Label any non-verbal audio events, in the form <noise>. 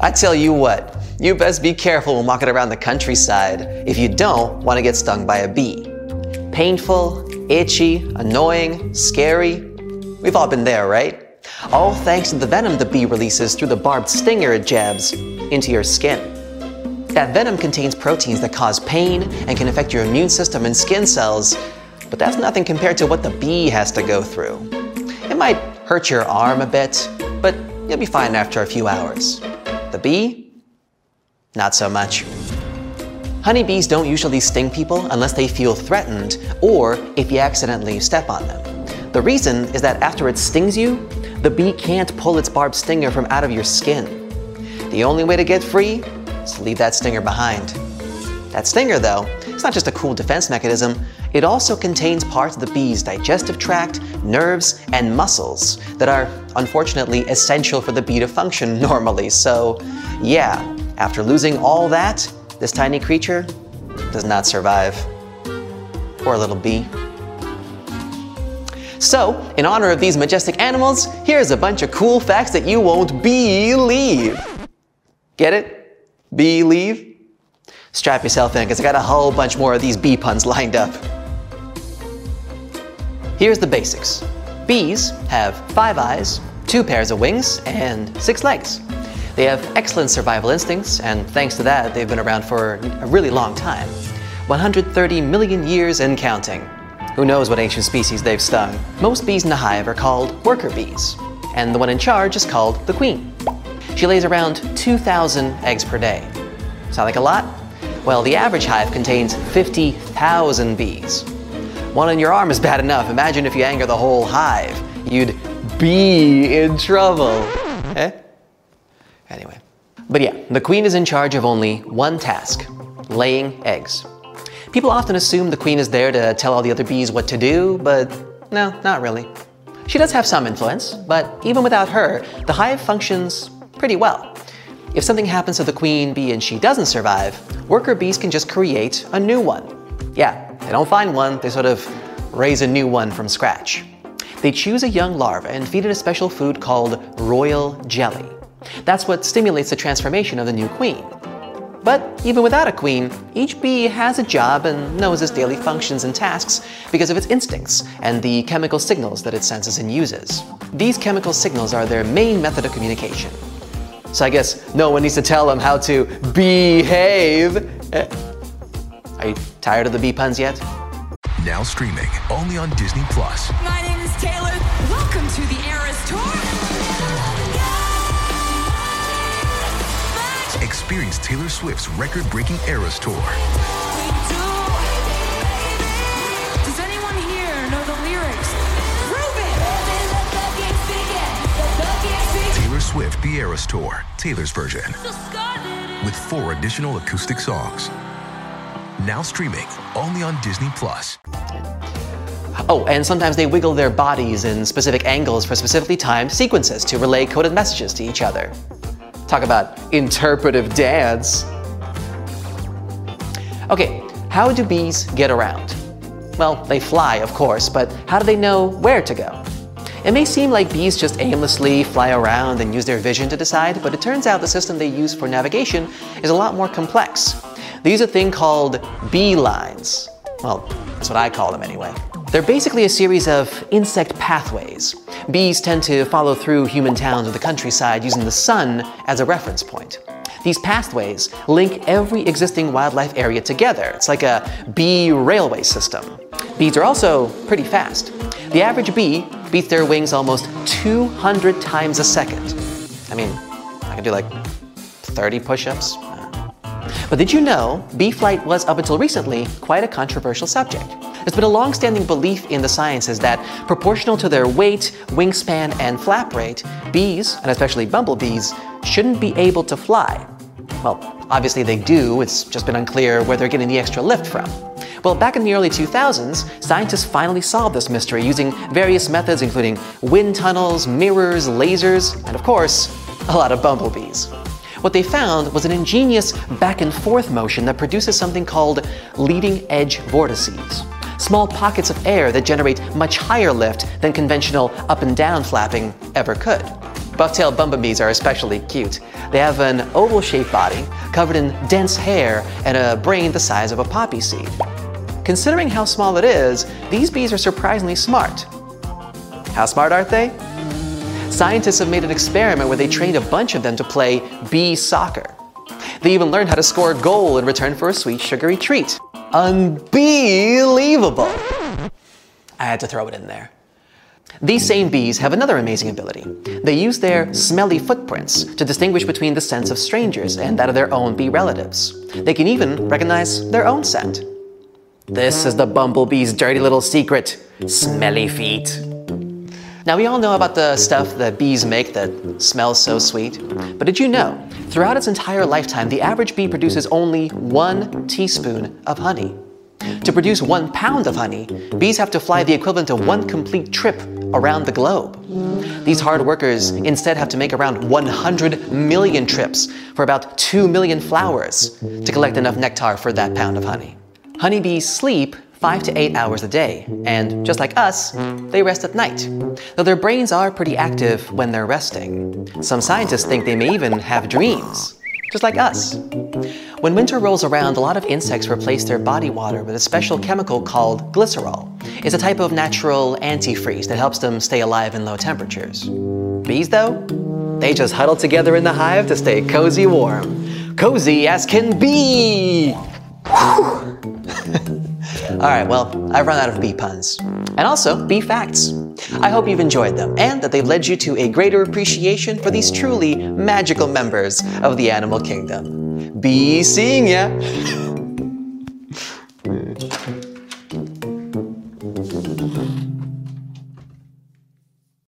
I tell you what, you best be careful when walking around the countryside if you don't want to get stung by a bee. Painful, itchy, annoying, scary. We've all been there, right? All thanks to the venom the bee releases through the barbed stinger it jabs into your skin. That venom contains proteins that cause pain and can affect your immune system and skin cells, but that's nothing compared to what the bee has to go through. It might hurt your arm a bit, but you'll be fine after a few hours. The bee? Not so much. Honeybees don't usually sting people unless they feel threatened or if you accidentally step on them. The reason is that after it stings you, the bee can't pull its barbed stinger from out of your skin. The only way to get free is to leave that stinger behind. That stinger, though, it's not just a cool defense mechanism, it also contains parts of the bee's digestive tract, nerves, and muscles that are unfortunately essential for the bee to function <laughs> normally. So, yeah, after losing all that, this tiny creature does not survive. Poor little bee. So, in honor of these majestic animals, here's a bunch of cool facts that you won't believe. Get it? Believe? Strap yourself in because I got a whole bunch more of these bee puns lined up. Here's the basics bees have five eyes, two pairs of wings, and six legs. They have excellent survival instincts, and thanks to that, they've been around for a really long time 130 million years and counting. Who knows what ancient species they've stung? Most bees in the hive are called worker bees, and the one in charge is called the queen. She lays around 2,000 eggs per day. Sound like a lot? Well, the average hive contains 50,000 bees. One on your arm is bad enough. Imagine if you anger the whole hive. You'd be in trouble. Eh? Anyway. But yeah, the queen is in charge of only one task laying eggs. People often assume the queen is there to tell all the other bees what to do, but no, not really. She does have some influence, but even without her, the hive functions pretty well. If something happens to the queen bee and she doesn't survive, worker bees can just create a new one. Yeah, they don't find one, they sort of raise a new one from scratch. They choose a young larva and feed it a special food called royal jelly. That's what stimulates the transformation of the new queen. But even without a queen, each bee has a job and knows its daily functions and tasks because of its instincts and the chemical signals that it senses and uses. These chemical signals are their main method of communication. So I guess no one needs to tell them how to behave. Are you tired of the bee puns yet? Now streaming only on Disney Plus. My name is Taylor. Welcome to the Eras Tour. Experience Taylor Swift's record-breaking Eras Tour. Does anyone here know the lyrics? Taylor Swift The Eras Tour, Taylor's version, with four additional acoustic songs. Now streaming only on Disney Plus. Oh, and sometimes they wiggle their bodies in specific angles for specifically timed sequences to relay coded messages to each other. Talk about interpretive dance. Okay, how do bees get around? Well, they fly, of course, but how do they know where to go? It may seem like bees just aimlessly fly around and use their vision to decide, but it turns out the system they use for navigation is a lot more complex. They use a thing called bee lines. Well, that's what I call them anyway. They're basically a series of insect pathways. Bees tend to follow through human towns or the countryside using the sun as a reference point. These pathways link every existing wildlife area together. It's like a bee railway system. Bees are also pretty fast. The average bee beats their wings almost 200 times a second. I mean, I can do like 30 push ups. But did you know bee flight was, up until recently, quite a controversial subject? There's been a long-standing belief in the sciences that proportional to their weight, wingspan, and flap rate, bees, and especially bumblebees, shouldn't be able to fly. Well, obviously they do, it's just been unclear where they're getting the extra lift from. Well, back in the early 2000s, scientists finally solved this mystery using various methods including wind tunnels, mirrors, lasers, and of course, a lot of bumblebees. What they found was an ingenious back and forth motion that produces something called leading edge vortices. Small pockets of air that generate much higher lift than conventional up and down flapping ever could. Buff-tailed bumblebees are especially cute. They have an oval-shaped body covered in dense hair and a brain the size of a poppy seed. Considering how small it is, these bees are surprisingly smart. How smart aren't they? Scientists have made an experiment where they trained a bunch of them to play bee soccer. They even learned how to score a goal in return for a sweet, sugary treat. Unbelievable! I had to throw it in there. These same bees have another amazing ability. They use their smelly footprints to distinguish between the scents of strangers and that of their own bee relatives. They can even recognize their own scent. This is the bumblebee's dirty little secret smelly feet. Now, we all know about the stuff that bees make that smells so sweet, but did you know, throughout its entire lifetime, the average bee produces only one teaspoon of honey? To produce one pound of honey, bees have to fly the equivalent of one complete trip around the globe. These hard workers instead have to make around 100 million trips for about 2 million flowers to collect enough nectar for that pound of honey. Honeybees sleep five to eight hours a day, and just like us, they rest at night. Though their brains are pretty active when they're resting. Some scientists think they may even have dreams, just like us. When winter rolls around, a lot of insects replace their body water with a special chemical called glycerol. It's a type of natural antifreeze that helps them stay alive in low temperatures. Bees, though, they just huddle together in the hive to stay cozy warm. Cozy as can be! All right, well, I've run out of bee puns. And also, bee facts. I hope you've enjoyed them and that they've led you to a greater appreciation for these truly magical members of the animal kingdom. Be seeing ya! <laughs>